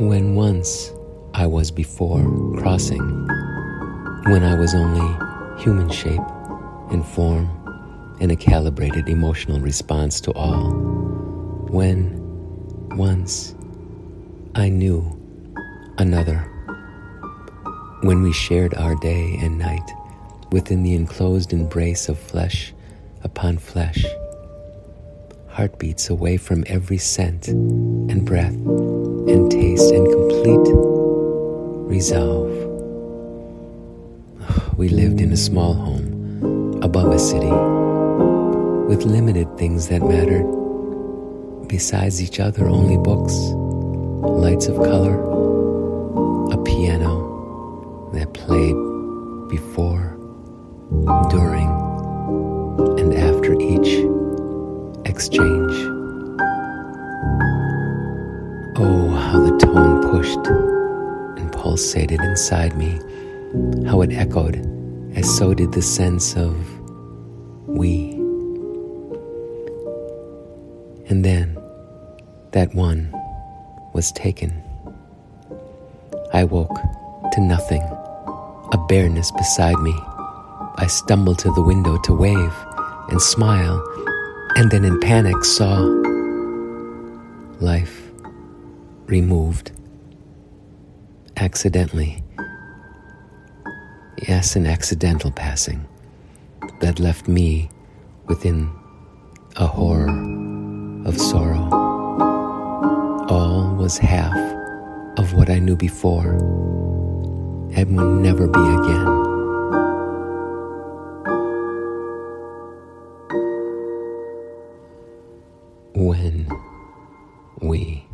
When once I was before crossing, when I was only human shape and form and a calibrated emotional response to all, when once I knew another, when we shared our day and night within the enclosed embrace of flesh upon flesh, heartbeats away from every scent and breath and taste and complete resolve. We lived in a small home above a city with limited things that mattered. Besides each other, only books, lights of color, a piano that played before, during, and after each exchange. Pushed and pulsated inside me, how it echoed, as so did the sense of we. And then that one was taken. I woke to nothing, a bareness beside me. I stumbled to the window to wave and smile, and then in panic saw life removed accidentally. Yes, an accidental passing that left me within a horror of sorrow. All was half of what I knew before and would never be again. When we